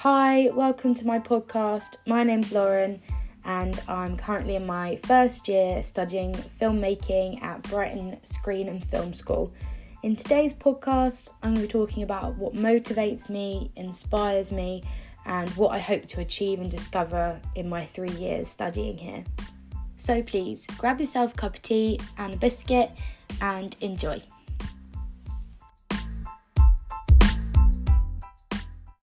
Hi, welcome to my podcast. My name's Lauren, and I'm currently in my first year studying filmmaking at Brighton Screen and Film School. In today's podcast, I'm going to be talking about what motivates me, inspires me, and what I hope to achieve and discover in my three years studying here. So please grab yourself a cup of tea and a biscuit and enjoy.